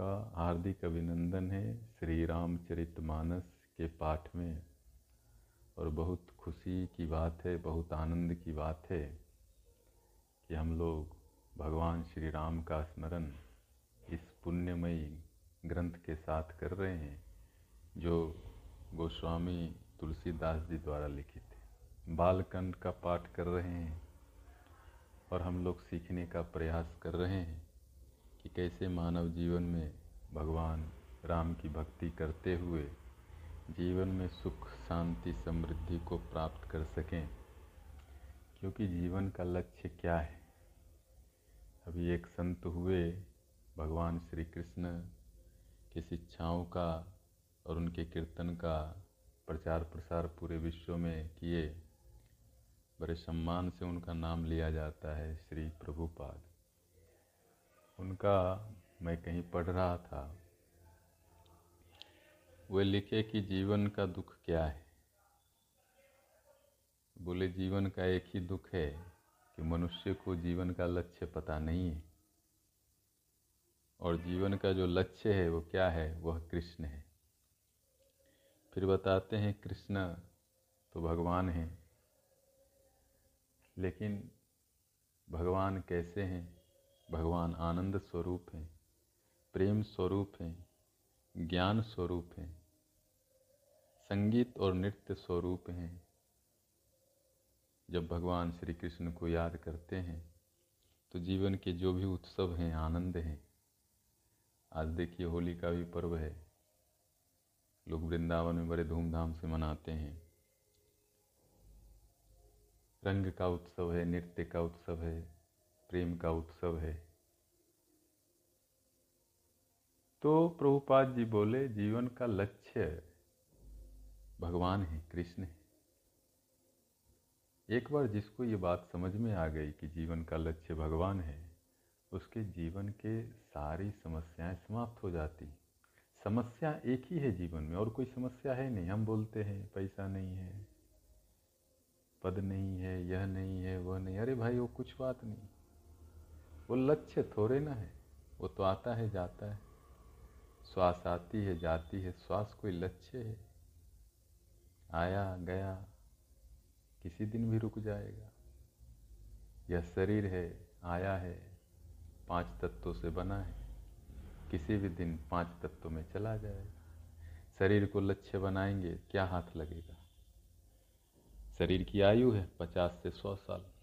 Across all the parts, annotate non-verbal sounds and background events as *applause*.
बंधुओं का हार्दिक अभिनंदन है श्री रामचरित मानस के पाठ में। और बहुत खुशी की बात है, बहुत आनंद की बात है कि हम लोग भगवान श्री राम का स्मरण इस पुण्यमयी ग्रंथ के साथ कर रहे हैं, जो गोस्वामी तुलसीदास जी द्वारा लिखित है। बालकंड का पाठ कर रहे हैं और हम लोग सीखने का प्रयास कर रहे हैं। कैसे मानव जीवन में भगवान राम की भक्ति करते हुए जीवन में सुख, शांति, समृद्धि को प्राप्त कर सकें। क्योंकि जीवन का लक्ष्य क्या है? अभी एक संत हुए भगवान श्री कृष्ण की शिक्षाओं का और उनके कीर्तन का प्रचार प्रसार पूरे विश्व में किए। बड़े सम्मान से उनका नाम लिया जाता है श्री प्रभुपाद। उनका मैं कहीं पढ़ रहा था। वे लिखे कि जीवन का दुख क्या है? बोले, जीवन का एक ही दुख है कि मनुष्य को जीवन का लक्ष्य पता नहीं है। और जीवन का जो लक्ष्य है, वो क्या है? वह कृष्ण है। फिर बताते हैं, कृष्ण तो भगवान हैं। लेकिन भगवान कैसे हैं? भगवान आनंद स्वरूप हैं, प्रेम स्वरूप हैं, ज्ञान स्वरूप हैं, संगीत और नृत्य स्वरूप हैं। जब भगवान श्री कृष्ण को याद करते हैं तो जीवन के जो भी उत्सव हैं, आनंद हैं। आज देखिए, होली का भी पर्व है। लोग वृंदावन में बड़े धूमधाम से मनाते हैं। रंग का उत्सव है, नृत्य का उत्सव है। प्रेम का उत्सव है। तो प्रभुपाद जी बोले, जीवन का लक्ष्य भगवान है, कृष्ण है। एक बार जिसको ये बात समझ में आ गई कि जीवन का लक्ष्य भगवान है, उसके जीवन के सारी समस्याएँ समाप्त हो जाती। समस्या एक ही है जीवन में, और कोई समस्या है नहीं। हम बोलते हैं, पैसा नहीं है, पद नहीं है, यह नहीं है वह नहीं अरे भाई, वो कुछ बात नहीं। वो लक्ष्य थोड़े ना है, वो तो आता है, जाता है। श्वास आती है, जाती है, श्वास कोई लक्ष्य है। आया, गया, किसी दिन भी रुक जाएगा। यह शरीर है, आया है, पाँच तत्वों से बना है। किसी भी दिन पाँच तत्वों में चला जाएगा। शरीर को लक्ष्य बनाएँगे, क्या हाथ लगेगा? शरीर की आयु है पचास से सौ साल।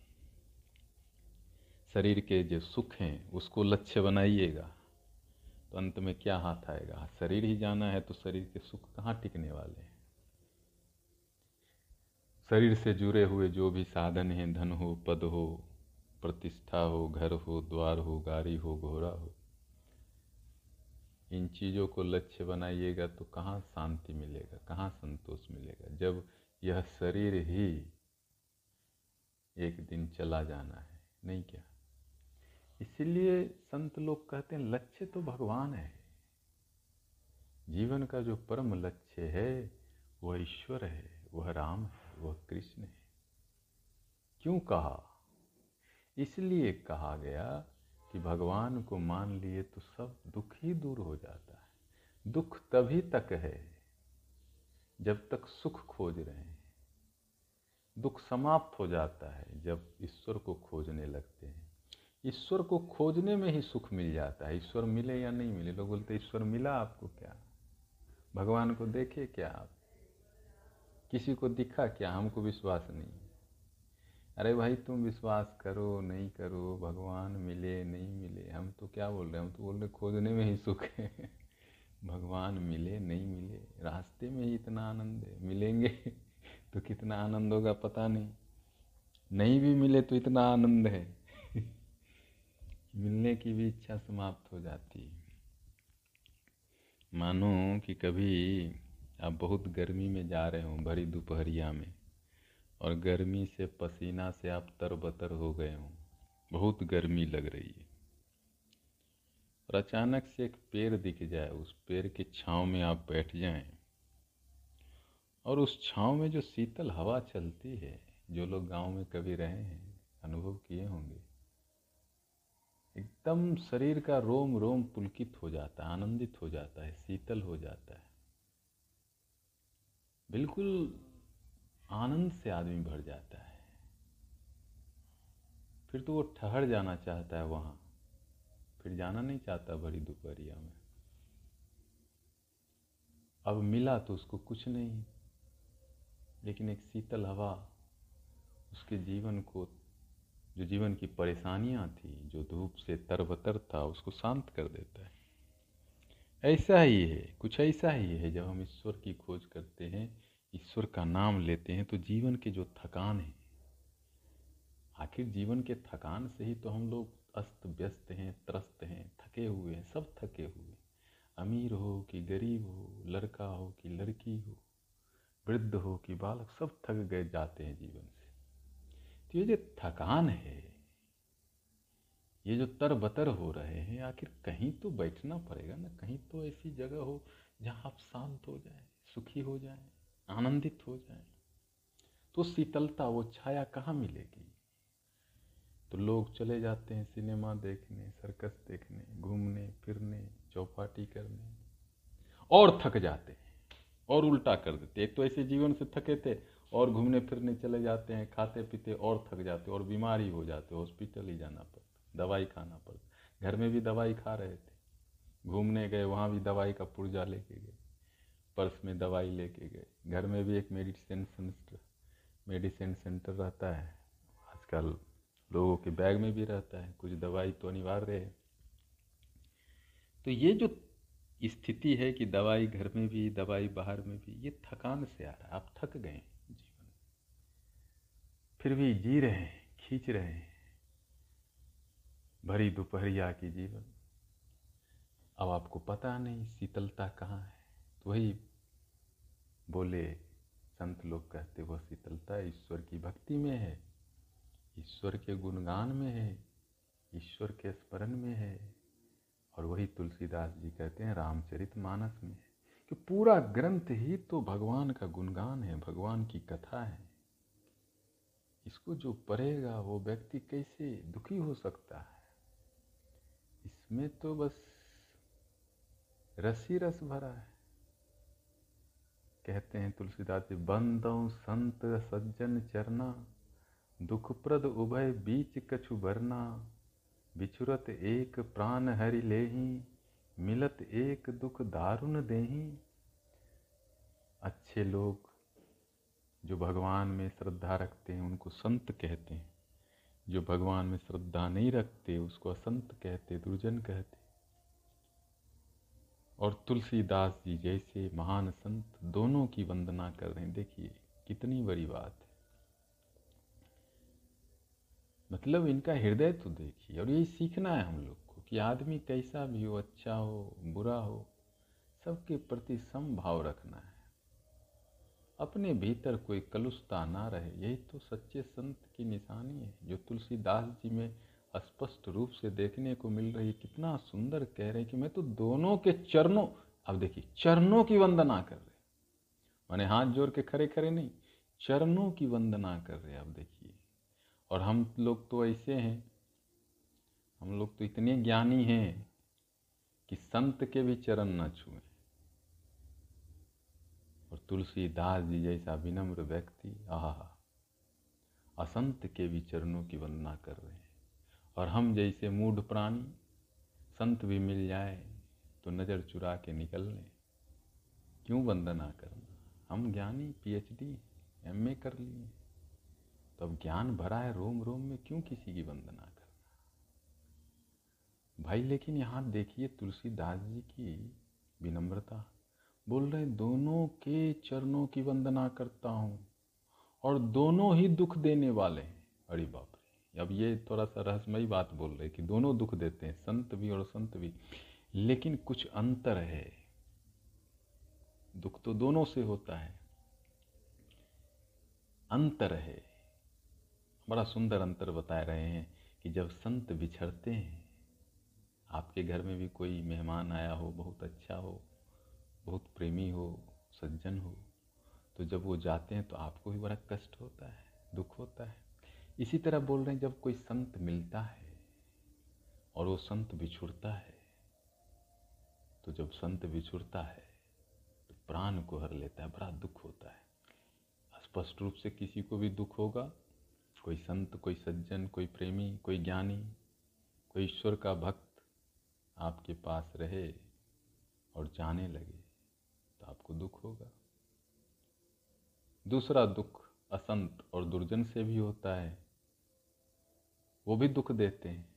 शरीर के जो सुख हैं, उसको लक्ष्य बनाइएगा। तो अंत में क्या हाथ आएगा? शरीर ही जाना है तो शरीर के सुख कहाँ टिकने वाले हैं? शरीर से जुड़े हुए जो भी साधन हैं, धन हो, पद हो, प्रतिष्ठा हो, घर हो, द्वार हो, गाड़ी हो, घोड़ा हो, इन चीज़ों को लक्ष्य बनाइएगा तो कहाँ शांति मिलेगा, कहाँ संतोष मिलेगा? जब यह शरीर ही एक दिन चला जाना है, नहीं क्या? इसलिए संत लोग कहते हैं, लक्ष्य तो भगवान है। जीवन का जो परम लक्ष्य है, वह ईश्वर है, वह राम है, वह कृष्ण है। क्यों कहा? इसलिए कहा गया कि भगवान को मान लिए तो सब दुख ही दूर हो जाता है। दुख तभी तक है जब तक सुख खोज रहे हैं। दुख समाप्त हो जाता है जब ईश्वर को खोजने लगते हैं। ईश्वर को खोजने में ही सुख मिल जाता है। ईश्वर मिले या नहीं मिले? लोग बोलते ईश्वर मिला आपको क्या? भगवान को देखे क्या आप? किसी को दिखा क्या? हमको विश्वास नहीं अरे भाई, तुम विश्वास करो, नहीं करो, भगवान मिले, नहीं मिले। हम तो क्या बोल रहे हैं? हम तो बोल रहे खोजने में ही सुख है। भगवान मिले, नहीं मिले। रास्ते में ही इतना आनंद है। मिलेंगे तो कितना आनंद होगा पता नहीं। नहीं भी मिले तो इतना आनंद है। मिलने की भी इच्छा समाप्त हो जाती है। मानो कि कभी आप बहुत गर्मी में जा रहे हो भरी दोपहरिया में, और गर्मी से पसीना से आप तरबतर हो गए हों। बहुत गर्मी लग रही है। और अचानक से एक पेड़ दिख जाए, उस पेड़ के छाँव में आप बैठ जाएँ। और उस छाँव में जो शीतल हवा चलती है, जो लोग गाँव में कभी रहे हैं, अनुभव किए होंगे। एकदम शरीर का रोम रोम पुलकित हो जाता है, आनंदित हो जाता है, शीतल हो जाता है। बिल्कुल आनंद से आदमी भर जाता है। फिर तो वो ठहर जाना चाहता है वहाँ, फिर जाना नहीं चाहता बड़ी दोपहरिया में। अब मिला तो उसको कुछ नहीं, लेकिन एक शीतल हवा उसके जीवन को जो जीवन की परेशानियाँ थी, जो धूप से तरबतर था, उसको शांत कर देता है। ऐसा ही है, कुछ ऐसा ही है, जब हम ईश्वर की खोज करते हैं, ईश्वर का नाम लेते हैं तो जीवन के जो थकान है, आखिर जीवन के थकान से ही तो हम लोग अस्त व्यस्त हैं, त्रस्त हैं, थके हुए हैं, सब थके हुए अमीर हो कि गरीब हो, लड़का हो कि लड़की हो, वृद्ध हो कि बालक, सब थक गए जाते हैं जीवन से। ये जो थकान है, ये जो तरबतर हो रहे हैं, आखिर कहीं तो बैठना पड़ेगा ना, कहीं तो ऐसी जगह हो जहाँ आप शांत हो जाए, सुखी हो जाए, आनंदित हो जाए। तो शीतलता, वो छाया कहाँ मिलेगी? तो लोग चले जाते हैं सिनेमा देखने, सर्कस देखने, घूमने, फिरने, चौपाटी करने। और थक जाते हैं, और उल्टा कर देते एक तो ऐसे जीवन से थके थे और घूमने फिरने चले जाते हैं, खाते पीते और थक जाते और बीमार ही हो जाते हॉस्पिटल ही जाना पड़ता, दवाई खाना पड़ता। घर में भी दवाई खा रहे थे। घूमने गए, वहाँ भी दवाई का पुर्जा लेके गए। पर्स में दवाई लेके गए। घर में भी एक मेडिसिन सेंटर मेडिसिन सेंटर रहता है। आजकल लोगों के बैग में भी रहता है। कुछ दवाई तो अनिवार्य है। तो ये जो स्थिति है कि दवाई घर में भी, दवाई बाहर में भी, ये थकान से आ रहा है। आप थक गए जीवन फिर भी जी रहे हैं, खींच रहे हैं। भरी दोपहरिया की जीवन। अब आपको पता नहीं शीतलता कहाँ है। तो वही बोले संत लोग कहते, वह शीतलता ईश्वर की भक्ति में है। ईश्वर के गुणगान में है। ईश्वर के स्मरण में है। और वही तुलसीदास जी कहते हैं, रामचरित मानस में है। कि पूरा ग्रंथ ही तो भगवान का गुणगान है, भगवान की कथा है। इसको जो पढ़ेगा वो व्यक्ति कैसे दुखी हो सकता है? इसमें तो बस रसी रस भरा है। कहते हैं तुलसीदास जी बंदौ संत सज्जन चरना, दुखप्रद उभय बीच कछु भरना, बिछुरत एक प्राण हरि लेही, मिलत एक दुख दारुण देही। अच्छे लोग जो भगवान में श्रद्धा रखते हैं, उनको संत कहते हैं। जो भगवान में श्रद्धा नहीं रखते, उसको असंत कहते, दुर्जन कहते। और तुलसीदास जी जैसे महान संत दोनों की वंदना कर रहे हैं। देखिए, कितनी बड़ी बात है। मतलब इनका हृदय तो देखिए, और यही सीखना है हम लोग को कि आदमी कैसा भी हो अच्छा हो, बुरा हो, सबके प्रति समभाव रखना है। अपने भीतर कोई कलुषता ना रहे, यही तो सच्चे संत की निशानी है, जो तुलसीदास जी में स्पष्ट रूप से देखने को मिल रही, कितना सुंदर कह रहे हैं कि मैं तो दोनों के चरणों, अब देखिए, चरणों की वंदना कर रहे मैंने हाथ जोड़ के खड़े खड़े नहीं, चरणों की वंदना कर रहे अब देखिए। और हम लोग तो ऐसे हैं, हम लोग तो इतने ज्ञानी हैं कि संत के भी चरण न छुए। तुलसीदास जी जैसा विनम्र व्यक्ति, आह असंत के भी चरणों की वंदना कर रहे हैं। और हम जैसे मूढ़ प्राणी, संत भी मिल जाए तो नज़र चुरा के निकल लें। क्यों वंदना करना? हम ज्ञानी, पीएचडी, एमए कर लिए तो अब ज्ञान भरा है रोम रोम में, क्यों किसी की वंदना करना? भाई, लेकिन यहाँ देखिए तुलसीदास जी की विनम्रता। बोल रहे दोनों के चरणों की वंदना करता हूँ और दोनों ही दुख देने वाले हैं। अरे बाप रे, अब ये थोड़ा सा रहस्यमयी बात बोल रहे कि दोनों दुख देते हैं, संत भी और संत भी। लेकिन कुछ अंतर है। दुख तो दोनों से होता है। अंतर है। बड़ा सुंदर अंतर बता रहे हैं कि जब संत बिछड़ते हैं, आपके घर में भी कोई मेहमान आया हो, बहुत अच्छा हो बहुत प्रेमी हो, सज्जन हो तो जब वो जाते हैं तो आपको भी बड़ा कष्ट होता है, दुख होता है। इसी तरह बोल रहे हैं, जब कोई संत मिलता है और वो संत बिछुड़ता है तो जब संत बिछुड़ता है तो प्राण को हर लेता है, बड़ा दुख होता है। स्पष्ट रूप से किसी को भी दुख होगा, कोई संत, कोई सज्जन, कोई प्रेमी, कोई ज्ञानी, कोई ईश्वर का भक्त आपके पास रहे और जाने लगे। आपको दुख होगा। दूसरा दुख असंत और दुर्जन से भी होता है। वो भी दुख देते हैं।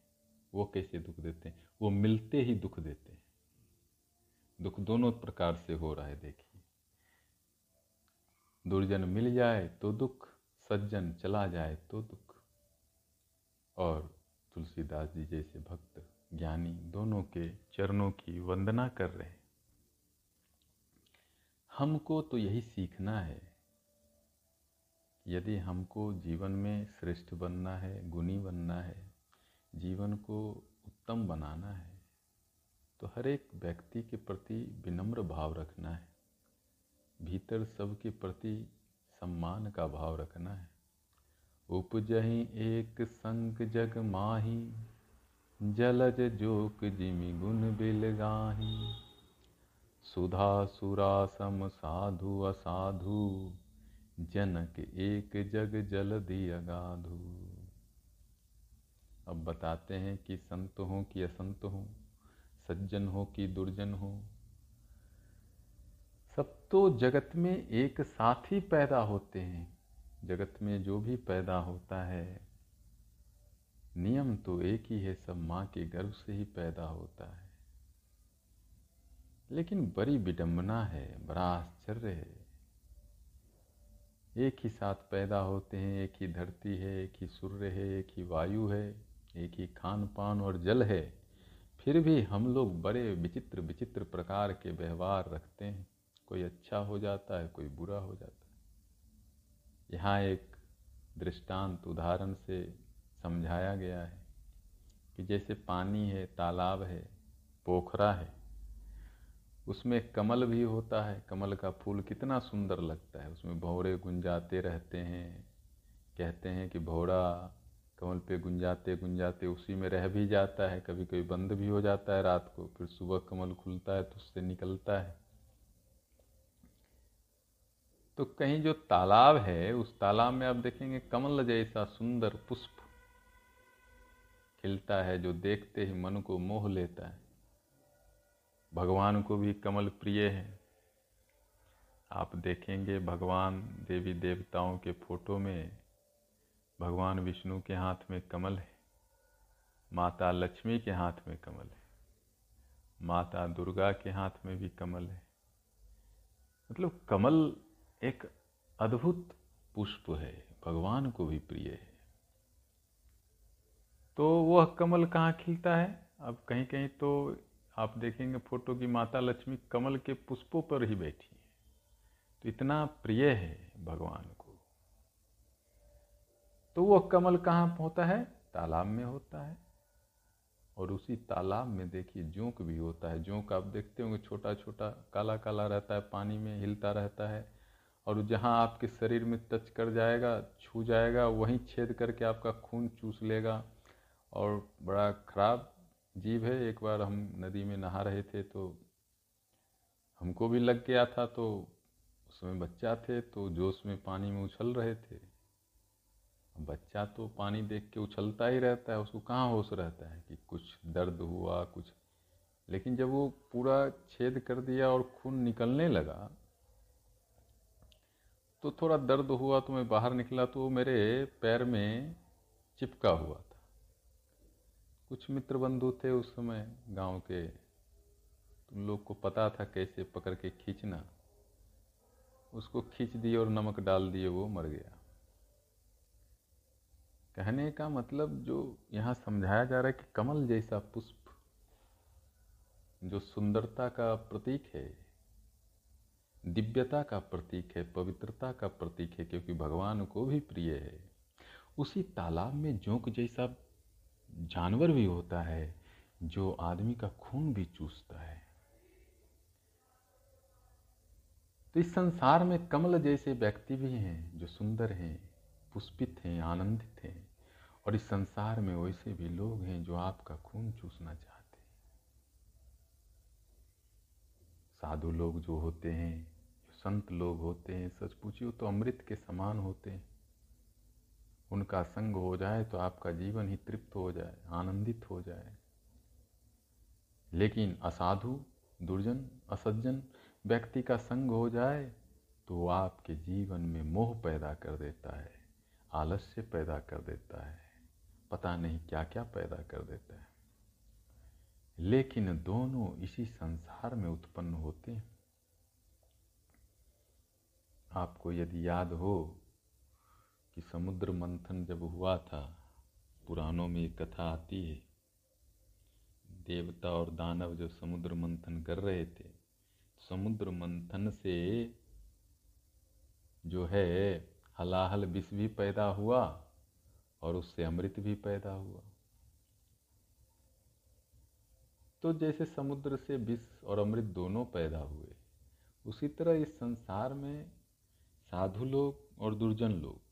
वो कैसे दुख देते हैं? वो मिलते ही दुख देते हैं। दुख दोनों प्रकार से हो रहा है, देखिए। दुर्जन मिल जाए तो दुख, सज्जन चला जाए तो दुख। और तुलसीदास जी जैसे भक्त, ज्ञानी, दोनों के चरणों की वंदना कर रहे हैं। हमको तो यही सीखना है। यदि हमको जीवन में श्रेष्ठ बनना है, गुणी बनना है, जीवन को उत्तम बनाना है तो हर एक व्यक्ति के प्रति विनम्र भाव रखना है। भीतर सबके प्रति सम्मान का भाव रखना है। उपजही एक संग जग माही, जलज जोक जिमि गुण बिल गाही सुधा असाधु, जनक एक जग जल दिया गाधु। अब बताते हैं कि संत हो कि असंत हो, सज्जन हो कि दुर्जन हो, सब तो जगत में एक साथ ही पैदा होते हैं। जगत में जो भी पैदा होता है, नियम तो एक ही है, सब माँ के गर्भ से ही पैदा होता है। लेकिन बड़ी विडंबना है, बड़ा आश्चर्य है। एक ही साथ पैदा होते हैं, एक ही धरती है, एक ही सूर्य है, एक ही वायु है, एक ही खान पान और जल है। फिर भी हम लोग बड़े विचित्र विचित्र प्रकार के व्यवहार रखते हैं। कोई अच्छा हो जाता है, कोई बुरा हो जाता है। यहाँ एक दृष्टांत उदाहरण से समझाया गया है कि जैसे पानी है, तालाब है, पोखरा है उसमें कमल भी होता है, कमल का फूल कितना सुंदर लगता है। उसमें भौरे गुंजाते रहते हैं, कहते हैं कि भौरा कमल पे गुंजाते गुंजाते उसी में रह भी जाता है। कभी कभी बंद भी हो जाता है रात को, फिर सुबह कमल खुलता है तो उससे निकलता है। तो कहीं जो तालाब है, उस तालाब में आप देखेंगे कमल जैसा सुंदर पुष्प खिलता है, जो देखते ही मन को मोह लेता है। भगवान को भी कमल प्रिय है। आप देखेंगे भगवान देवी देवताओं के फ़ोटो में भगवान विष्णु के हाथ में कमल है, माता लक्ष्मी के हाथ में कमल है, माता दुर्गा के हाथ में भी कमल है। मतलब कमल एक अद्भुत पुष्प है, भगवान को भी प्रिय है। तो वह कमल कहाँ खिलता है? अब कहीं कहीं तो आप देखेंगे फ़ोटो की माता लक्ष्मी कमल के पुष्पों पर ही बैठी है। तो इतना प्रिय है भगवान को। तो वह कमल कहाँ होता है? तालाब में होता है। और उसी तालाब में देखिए जोंक भी होता है। जोंक आप देखते होंगे छोटा छोटा काला काला रहता है, पानी में हिलता रहता है। और जहाँ आपके शरीर में टच कर जाएगा, छू जाएगा, वहीं छेद करके आपका खून चूस लेगा। और बड़ा खराब जीव है, एक बार हम नदी में नहा रहे थे तो हमको भी लग गया था तो उसमें बच्चा थे तो जोश में पानी में उछल रहे थे। बच्चा तो पानी देख के उछलता ही रहता है, उसको कहाँ होश रहता है कि कुछ दर्द हुआ, कुछ। लेकिन जब वो पूरा छेद कर दिया और खून निकलने लगा तो थोड़ा दर्द हुआ तो मैं बाहर निकला तो मेरे पैर में चिपका हुआ कुछ मित्र बंधु थे उस समय गाँव के। तुम लोग को पता था कैसे पकड़ के खींचना। उसको खींच दिए और नमक डाल दिए, वो मर गया। कहने का मतलब जो यहाँ समझाया जा रहा है कि कमल जैसा पुष्प जो सुंदरता का प्रतीक है, दिव्यता का प्रतीक है, पवित्रता का प्रतीक है, क्योंकि भगवान को भी प्रिय है, उसी तालाब में जोंक जैसा जानवर भी होता है जो आदमी का खून भी चूसता है। तो इस संसार में कमल जैसे व्यक्ति भी हैं जो सुंदर हैं, पुष्पित हैं, आनंदित हैं। और इस संसार में वैसे भी लोग हैं जो आपका खून चूसना चाहते हैं। साधु लोग जो होते हैं, जो संत लोग होते हैं सच पूछियो तो अमृत के समान होते हैं। उनका संग हो जाए तो आपका जीवन ही तृप्त हो जाए, आनंदित हो जाए। लेकिन असाधु, दुर्जन, असज्जन व्यक्ति का संग हो जाए तो आपके जीवन में मोह पैदा कर देता है, आलस्य पैदा कर देता है, पता नहीं क्या क्या पैदा कर देता है। लेकिन दोनों इसी संसार में उत्पन्न होते हैं। आपको यदि याद हो कि समुद्र मंथन जब हुआ था, पुराणों में एक कथा आती है। देवता और दानव जो समुद्र मंथन कर रहे थे, समुद्र मंथन से जो है, हलाहल विष भी पैदा हुआ और उससे अमृत भी पैदा हुआ। तो जैसे समुद्र से विष और अमृत दोनों पैदा हुए, उसी तरह इस संसार में साधु लोग और दुर्जन लोग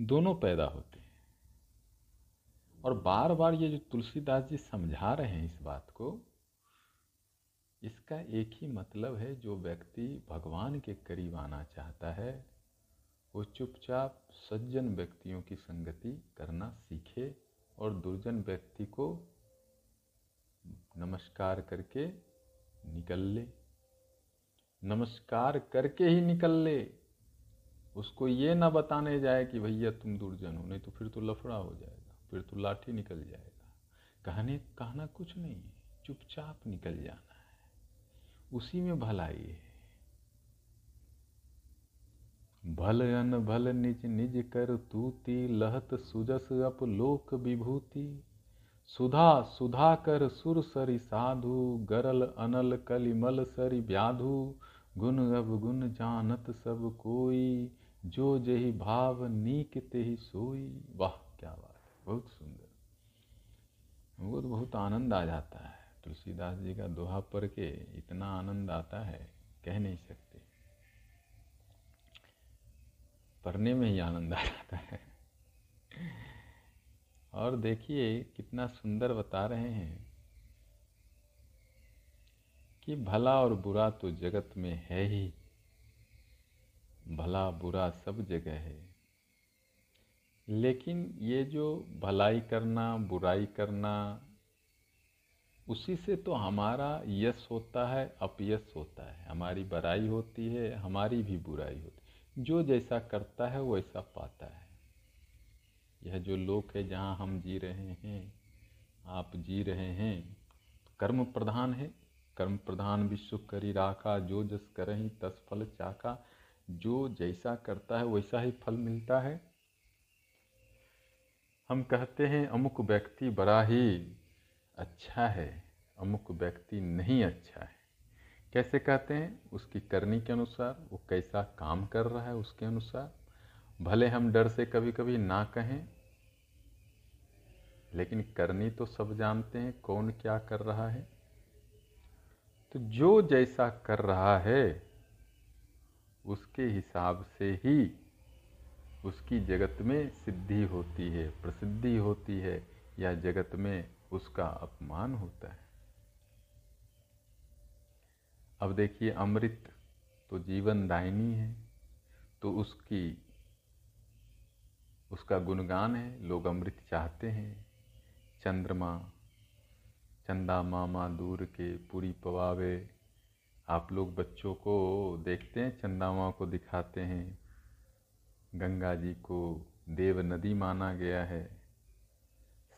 दोनों पैदा होते हैं। और बार बार ये जो तुलसीदास जी समझा रहे हैं इस बात को, इसका एक ही मतलब है, जो व्यक्ति भगवान के करीब आना चाहता है, वो चुपचाप सज्जन व्यक्तियों की संगति करना सीखे और दुर्जन व्यक्ति को नमस्कार करके निकल ले। नमस्कार करके ही निकल ले। उसको ये ना बताने जाए कि भैया तुम दुर्जन हो, नहीं तो फिर तो लफड़ा हो जाएगा, फिर तो लाठी निकल जाएगा। कहने, कहना कुछ नहीं है, चुपचाप निकल जाना है। उसी में भलाई है। भल अन भल निज निज कर तूती, लहत सुजस अप लोक विभूति। सुधा सुधा कर सुर सरि साधु, गरल अनल कलिमल सरि व्याधु। गुण अब गुण जानत सब कोई जो जही भाव नीक ते ही सोई, वाह, क्या बात है, बहुत सुंदर। वो तो बहुत आनंद आ जाता है। तुलसीदास जी का दोहा पढ़ के इतना आनंद आता है, कह नहीं सकते। पढ़ने में ही आनंद आ जाता है। और देखिए, कितना सुंदर बता रहे हैं कि भला और बुरा तो जगत में है ही। भला बुरा सब जगह है। लेकिन ये जो भलाई करना, बुराई करना, उसी से तो हमारा यश होता है, अपयश होता है। हमारी बड़ाई होती है, हमारी भी बुराई होती है। जो जैसा करता है, वैसा पाता है। यह जो लोक है जहाँ हम जी रहे हैं, आप जी रहे हैं, कर्म प्रधान है। कर्म प्रधान विश्व करी राखा, जो जस करही तस फल चाका जो जैसा करता है, वैसा ही फल मिलता है। हम कहते हैं, अमुक व्यक्ति बड़ा ही अच्छा है, अमुक व्यक्ति नहीं अच्छा है। कैसे कहते हैं? उसकी करनी के अनुसार, वो कैसा काम कर रहा है उसके अनुसार। भले हम डर से कभी कभी ना कहें, लेकिन करनी तो सब जानते हैं, कौन क्या कर रहा है। तो जो जैसा कर रहा है उसके हिसाब से ही उसकी जगत में सिद्धि होती है, प्रसिद्धि होती है, या जगत में उसका अपमान होता है। अब देखिए, अमृत तो जीवन दायनी है तो उसकी, उसका गुणगान है, लोग अमृत चाहते हैं। चंद्रमा, चंदा मामा दूर के, पूरी पवावे आप लोग बच्चों को देखते हैं चंदा मामा को दिखाते हैं। गंगा जी को देव नदी माना गया है।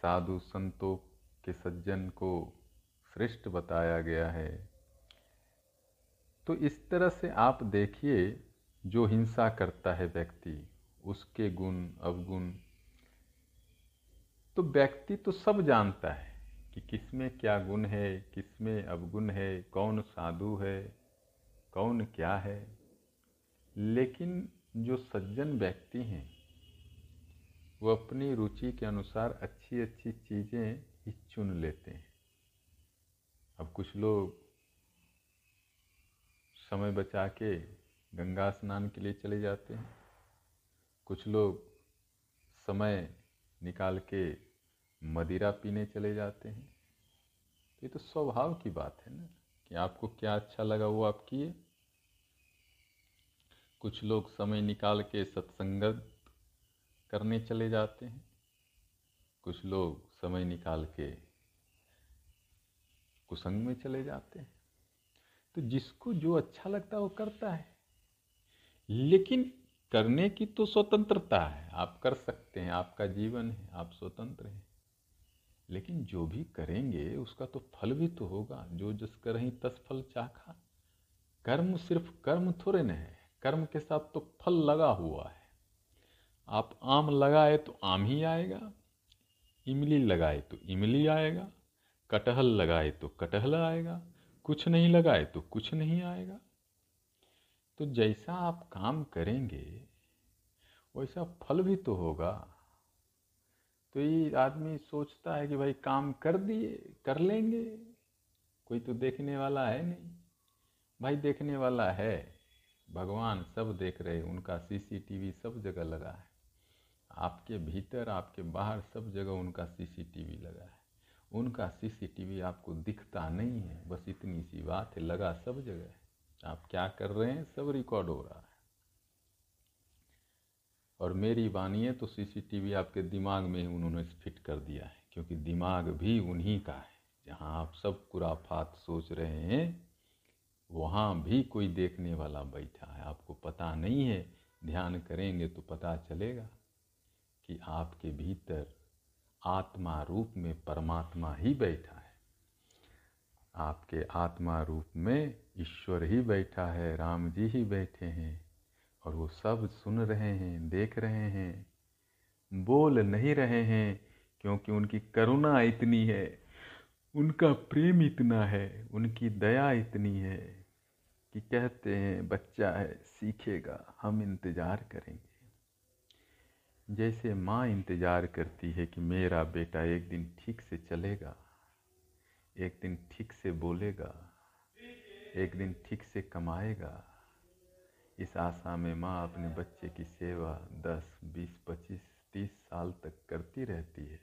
साधु संतों के सज्जन को श्रेष्ठ बताया गया है। तो इस तरह से आप देखिए, जो हिंसा करता है व्यक्ति, उसके गुण, अवगुण तो व्यक्ति तो सब जानता है। कि किसमें क्या गुण है, किसमें अवगुण है, कौन साधु है, कौन क्या है। लेकिन जो सज्जन व्यक्ति हैं, वो अपनी रुचि के अनुसार अच्छी अच्छी चीज़ें ही चुन लेते हैं। अब कुछ लोग समय बचा के गंगा स्नान के लिए चले जाते हैं। कुछ लोग समय निकाल के मदिरा पीने चले जाते हैं। तो ये तो स्वभाव की बात है ना, कि आपको क्या अच्छा लगा वो आप किए। कुछ लोग समय निकाल के सत्संगत करने चले जाते हैं। कुछ लोग समय निकाल के कुसंग में चले जाते हैं। तो जिसको जो अच्छा लगता है वो करता है। लेकिन करने की तो स्वतंत्रता है। आप कर सकते हैं, आपका जीवन है, आप स्वतंत्र हैं। लेकिन जो भी करेंगे, उसका तो फल भी तो होगा। जो जिस करें तस फल चाखा। कर्म सिर्फ़ कर्म थोड़े न है। कर्म के साथ तो फल लगा हुआ है। आप आम लगाए तो आम ही आएगा। इमली लगाए तो इमली आएगा। कटहल लगाए तो कटहल आएगा। कुछ नहीं लगाए तो कुछ नहीं आएगा। तो जैसा आप काम करेंगे, वैसा फल भी तो होगा। तो ये आदमी सोचता है कि भाई काम कर दिए, कर लेंगे। कोई तो देखने वाला है नहीं। भाई देखने वाला है। भगवान सब देख रहे उनका सीसीटीवी सब जगह लगा है। आपके भीतर, आपके बाहर सब जगह उनका सीसीटीवी लगा है। उनका सीसीटीवी आपको दिखता नहीं है, बस इतनी सी बात है, लगा सब जगह आप क्या कर रहे हैं? सब रिकॉर्ड हो रहा है। और मेरी है तो सीसीटीवी आपके दिमाग में ही उन्होंने फिट कर दिया है, क्योंकि दिमाग भी उन्हीं का है। जहाँ आप सब कुराफात सोच रहे हैं, वहाँ भी कोई देखने वाला बैठा है। आपको पता नहीं है, ध्यान करेंगे तो पता चलेगा कि आपके भीतर आत्मा रूप में परमात्मा ही बैठा है। आपके आत्मा रूप में ईश्वर ही बैठा है, राम जी ही बैठे हैं। और वो सब सुन रहे हैं, देख रहे हैं। बोल नहीं रहे हैं क्योंकि उनकी करुणा इतनी है, उनका प्रेम इतना है, उनकी दया इतनी है कि कहते हैं, बच्चा है, सीखेगा, हम इंतज़ार करेंगे। जैसे माँ इंतज़ार करती है कि मेरा बेटा एक दिन ठीक से चलेगा, एक दिन ठीक से बोलेगा, एक दिन ठीक से कमाएगा इस आशा में माँ अपने बच्चे की सेवा दस, बीस, पच्चीस, तीस साल तक करती रहती है।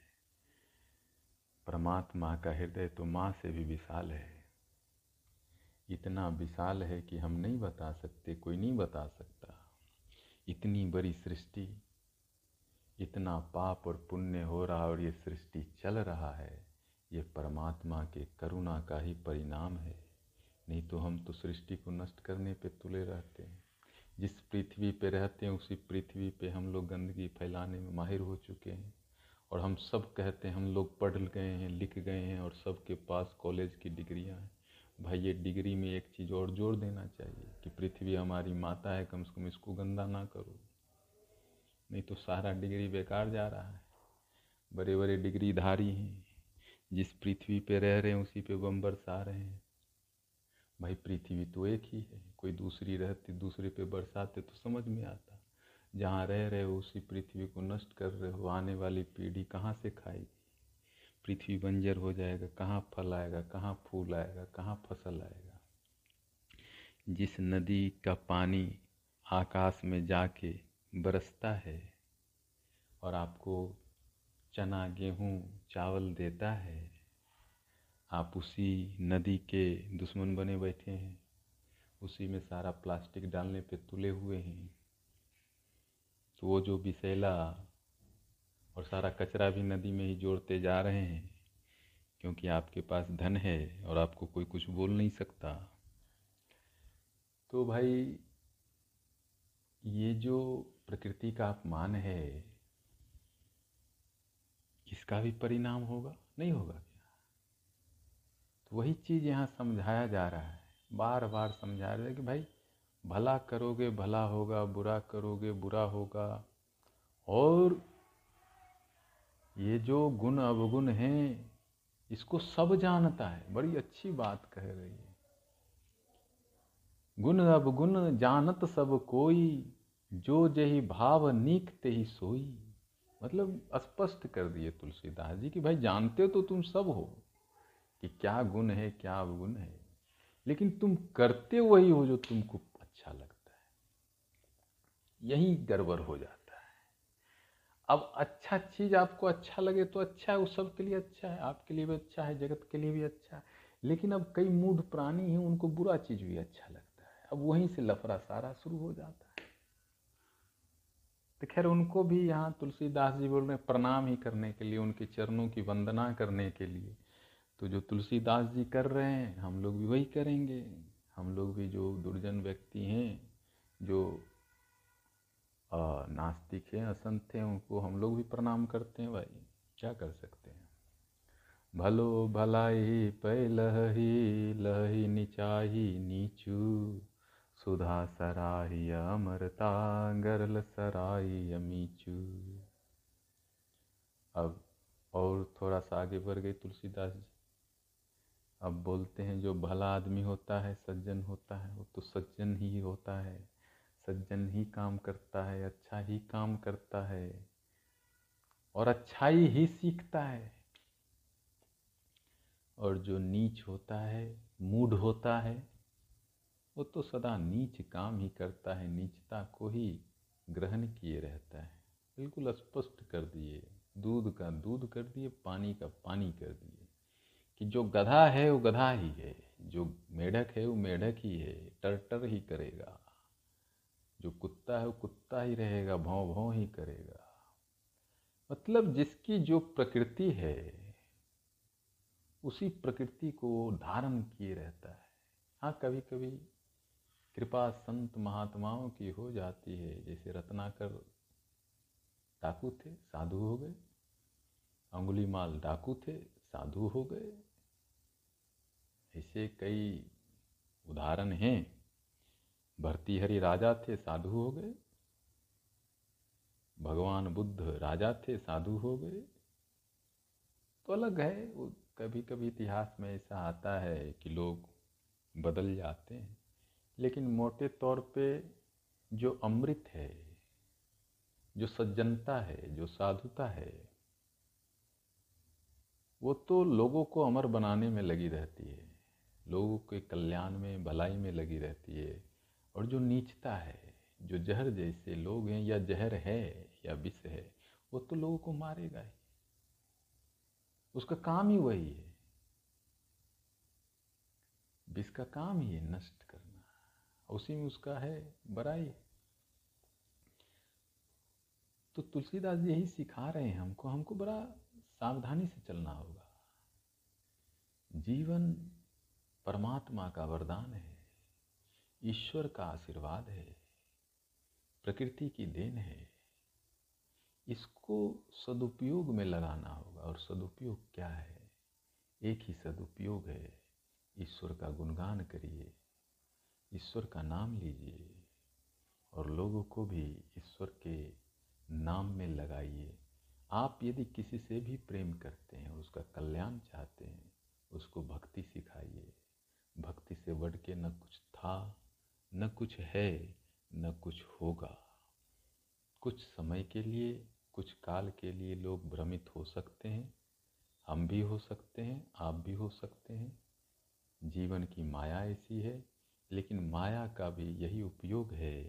परमात्मा का हृदय तो माँ से भी विशाल है। इतना विशाल है कि हम नहीं बता सकते, कोई नहीं बता सकता। इतनी बड़ी सृष्टि, इतना पाप और पुण्य हो रहा और ये सृष्टि चल रहा है, ये परमात्मा के करुणा का ही परिणाम है। नहीं तो हम तो सृष्टि को नष्ट करने पे तुले रहते हैं। जिस पृथ्वी पे रहते हैं, उसी पृथ्वी पे हम लोग गंदगी फैलाने में माहिर हो चुके हैं। और हम सब कहते हैं, हम लोग पढ़ गए हैं, लिख गए हैं और सबके पास कॉलेज की डिग्रियाँ हैं। भाई, ये डिग्री में एक चीज़ और ज़ोर देना चाहिए कि पृथ्वी हमारी माता है, कम से कम इसको गंदा ना करो। नहीं तो सारा डिग्री बेकार जा रहा है। बड़े बड़े डिग्रीधारी हैं। जिस पृथ्वी पे रह रहे हैं, उसी पे बम बरसा रहे हैं। भाई पृथ्वी तो एक ही है, कोई दूसरी रहती, दूसरे पे बरसाते तो समझ में आता। जहाँ रह रहे हो, उसी पृथ्वी को नष्ट कर रहे हो, आने वाली पीढ़ी कहाँ से खाएगी? पृथ्वी बंजर हो जाएगा, कहाँ फल आएगा, कहाँ फूल आएगा, कहाँ फ़सल आएगा? जिस नदी का पानी आकाश में जाके बरसता है और आपको चना, गेहूँ, चावल देता है आप उसी नदी के दुश्मन बने बैठे हैं। उसी में सारा प्लास्टिक डालने पे तुले हुए हैं। तो वो जो विषैला और सारा कचरा भी नदी में ही जोड़ते जा रहे हैं, क्योंकि आपके पास धन है और आपको कोई कुछ बोल नहीं सकता। तो भाई, ये जो प्रकृति का अपमान है, इसका भी परिणाम होगा? नहीं होगा। तो वही चीज़ यहाँ समझाया जा रहा है। बार बार समझाया रहा कि भाई, भला करोगे, भला होगा, बुरा करोगे, बुरा होगा। और ये जो गुण, अवगुण हैं, इसको सब जानता है। बड़ी अच्छी बात कह रही है। गुण, अवगुण जानत सब कोई, जो जही भाव नीक ते ही सोई। मतलब स्पष्ट कर दिए तुलसीदास जी कि भाई, जानते हो तो तुम सब हो। कि क्या गुण है, क्या अवगुण है। लेकिन तुम करते वही हो जो तुमको अच्छा लगता है। यही गड़बड़ हो जाता है। अब अच्छा चीज़ आपको अच्छा लगे तो अच्छा है उस सब के लिए अच्छा है, आपके लिए भी अच्छा है, जगत के लिए भी अच्छा है। लेकिन अब कई मूढ़ प्राणी हैं, उनको बुरा चीज़ भी अच्छा लगता है। अब वहीं से लफड़ा सारा शुरू हो जाता है। तो खैर, उनको भी यहाँ तुलसीदास जी बोल रहे हैं, प्रणाम ही करने के लिए, उनके चरणों की वंदना करने के लिए। तो जो तुलसीदास जी कर रहे हैं, हम लोग भी वही करेंगे। हम लोग भी जो दुर्जन व्यक्ति हैं, जो नास्तिक हैं, असंत हैं, उनको हम लोग भी प्रणाम करते हैं भाई। क्या कर सकते हैं? भलो भलाई पै लही लही निचाही नीचू, सुधा सराही अमरता, गरल सराही अमीचू। अब और थोड़ा सा आगे बढ़ गए तुलसीदास जी। अब बोलते हैं, जो भला आदमी होता है, सज्जन होता है, वो तो सज्जन ही होता है। सज्जन ही काम करता है अच्छा ही काम करता है, और अच्छाई ही सीखता है। और जो नीच होता है मूड होता है, वो तो सदा नीच काम ही करता है, नीचता को ही ग्रहण किए रहता है। बिल्कुल स्पष्ट कर दिए, दूध का दूध कर दिए, पानी का पानी कर दिए। कि जो गधा है, वो गधा ही है। जो मेढक है, वो मेढक ही है। टरटर ही करेगा। जो कुत्ता है, वो कुत्ता ही रहेगा। भौं भौं ही करेगा। मतलब जिसकी जो प्रकृति है, उसी प्रकृति को धारण किए रहता है। हाँ कभी कभी कृपा संत महात्माओं की हो जाती है। जैसे रत्नाकर डाकू थे, साधु हो गए। अंगुली माल डाकू थे, साधु हो गए। ऐसे कई उदाहरण हैं। भर्तीहरि राजा थे, साधु हो गए। भगवान बुद्ध राजा थे, साधु हो गए। तो अलग है, वो कभी कभी इतिहास में ऐसा आता है कि लोग बदल जाते हैं। लेकिन मोटे तौर पे जो अमृत है, जो सज्जनता है, जो साधुता है, वो तो लोगों को अमर बनाने में लगी रहती है। लोगों के कल्याण में, भलाई में लगी रहती है और जो नीचता है, जो जहर जैसे लोग हैं, या जहर है, या विष है, वो तो लोगों को मारेगा ही। उसका काम ही वही है। विष का काम ही है नष्ट करना। उसी में उसका है बड़ाई तो तुलसीदास जी यही सिखा रहे हैं हमको। हमको बड़ा सावधानी से चलना होगा। जीवन परमात्मा का वरदान है, ईश्वर का आशीर्वाद है, प्रकृति की देन है। इसको सदुपयोग में लगाना होगा। और सदुपयोग क्या है? एक ही सदुपयोग है। ईश्वर का गुणगान करिए, ईश्वर का नाम लीजिए, और लोगों को भी ईश्वर के नाम में लगाइए। आप यदि किसी से भी प्रेम करते हैं, उसका कल्याण चाहते हैं, उसको भक्ति सिखाइए। भक्ति से बढ़ के न कुछ था, न कुछ है, न कुछ होगा। कुछ समय के लिए, कुछ काल के लिए लोग भ्रमित हो सकते हैं। हम भी हो सकते हैं, आप भी हो सकते हैं। जीवन की माया ऐसी है, लेकिन माया का भी यही उपयोग है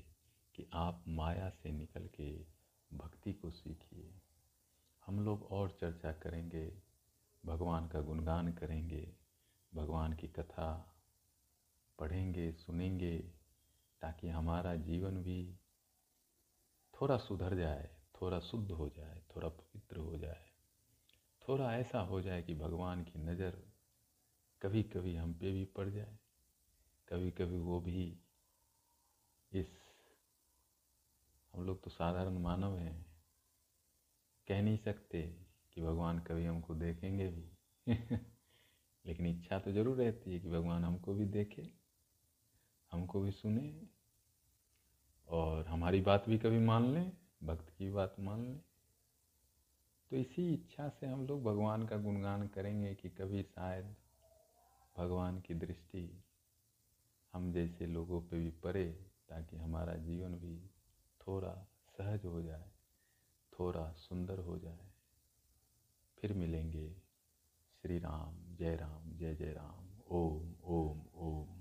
कि आप माया से निकल के भक्ति को सीखिए। हम लोग और चर्चा करेंगे, भगवान का गुणगान करेंगे, भगवान की कथा पढ़ेंगे, सुनेंगे, ताकि हमारा जीवन भी थोड़ा सुधर जाए, थोड़ा शुद्ध हो जाए, थोड़ा पवित्र हो जाए। थोड़ा ऐसा हो जाए कि भगवान की नज़र कभी कभी हम पे भी पड़ जाए कभी कभी वो भी इस, हम लोग तो साधारण मानव हैं, कह नहीं सकते कि भगवान कभी हमको देखेंगे भी। *laughs* लेकिन इच्छा तो ज़रूर रहती है कि भगवान हमको भी देखे। हमको भी सुने और हमारी बात भी कभी मान लें, भक्त की बात मान लें। तो इसी इच्छा से हम लोग भगवान का गुणगान करेंगे कि कभी शायद भगवान की दृष्टि हम जैसे लोगों पे भी पड़े ताकि हमारा जीवन भी थोड़ा सहज हो जाए, थोड़ा सुंदर हो जाए। फिर मिलेंगे। श्री राम, जय राम, जय जय राम। ओम ओम ओम।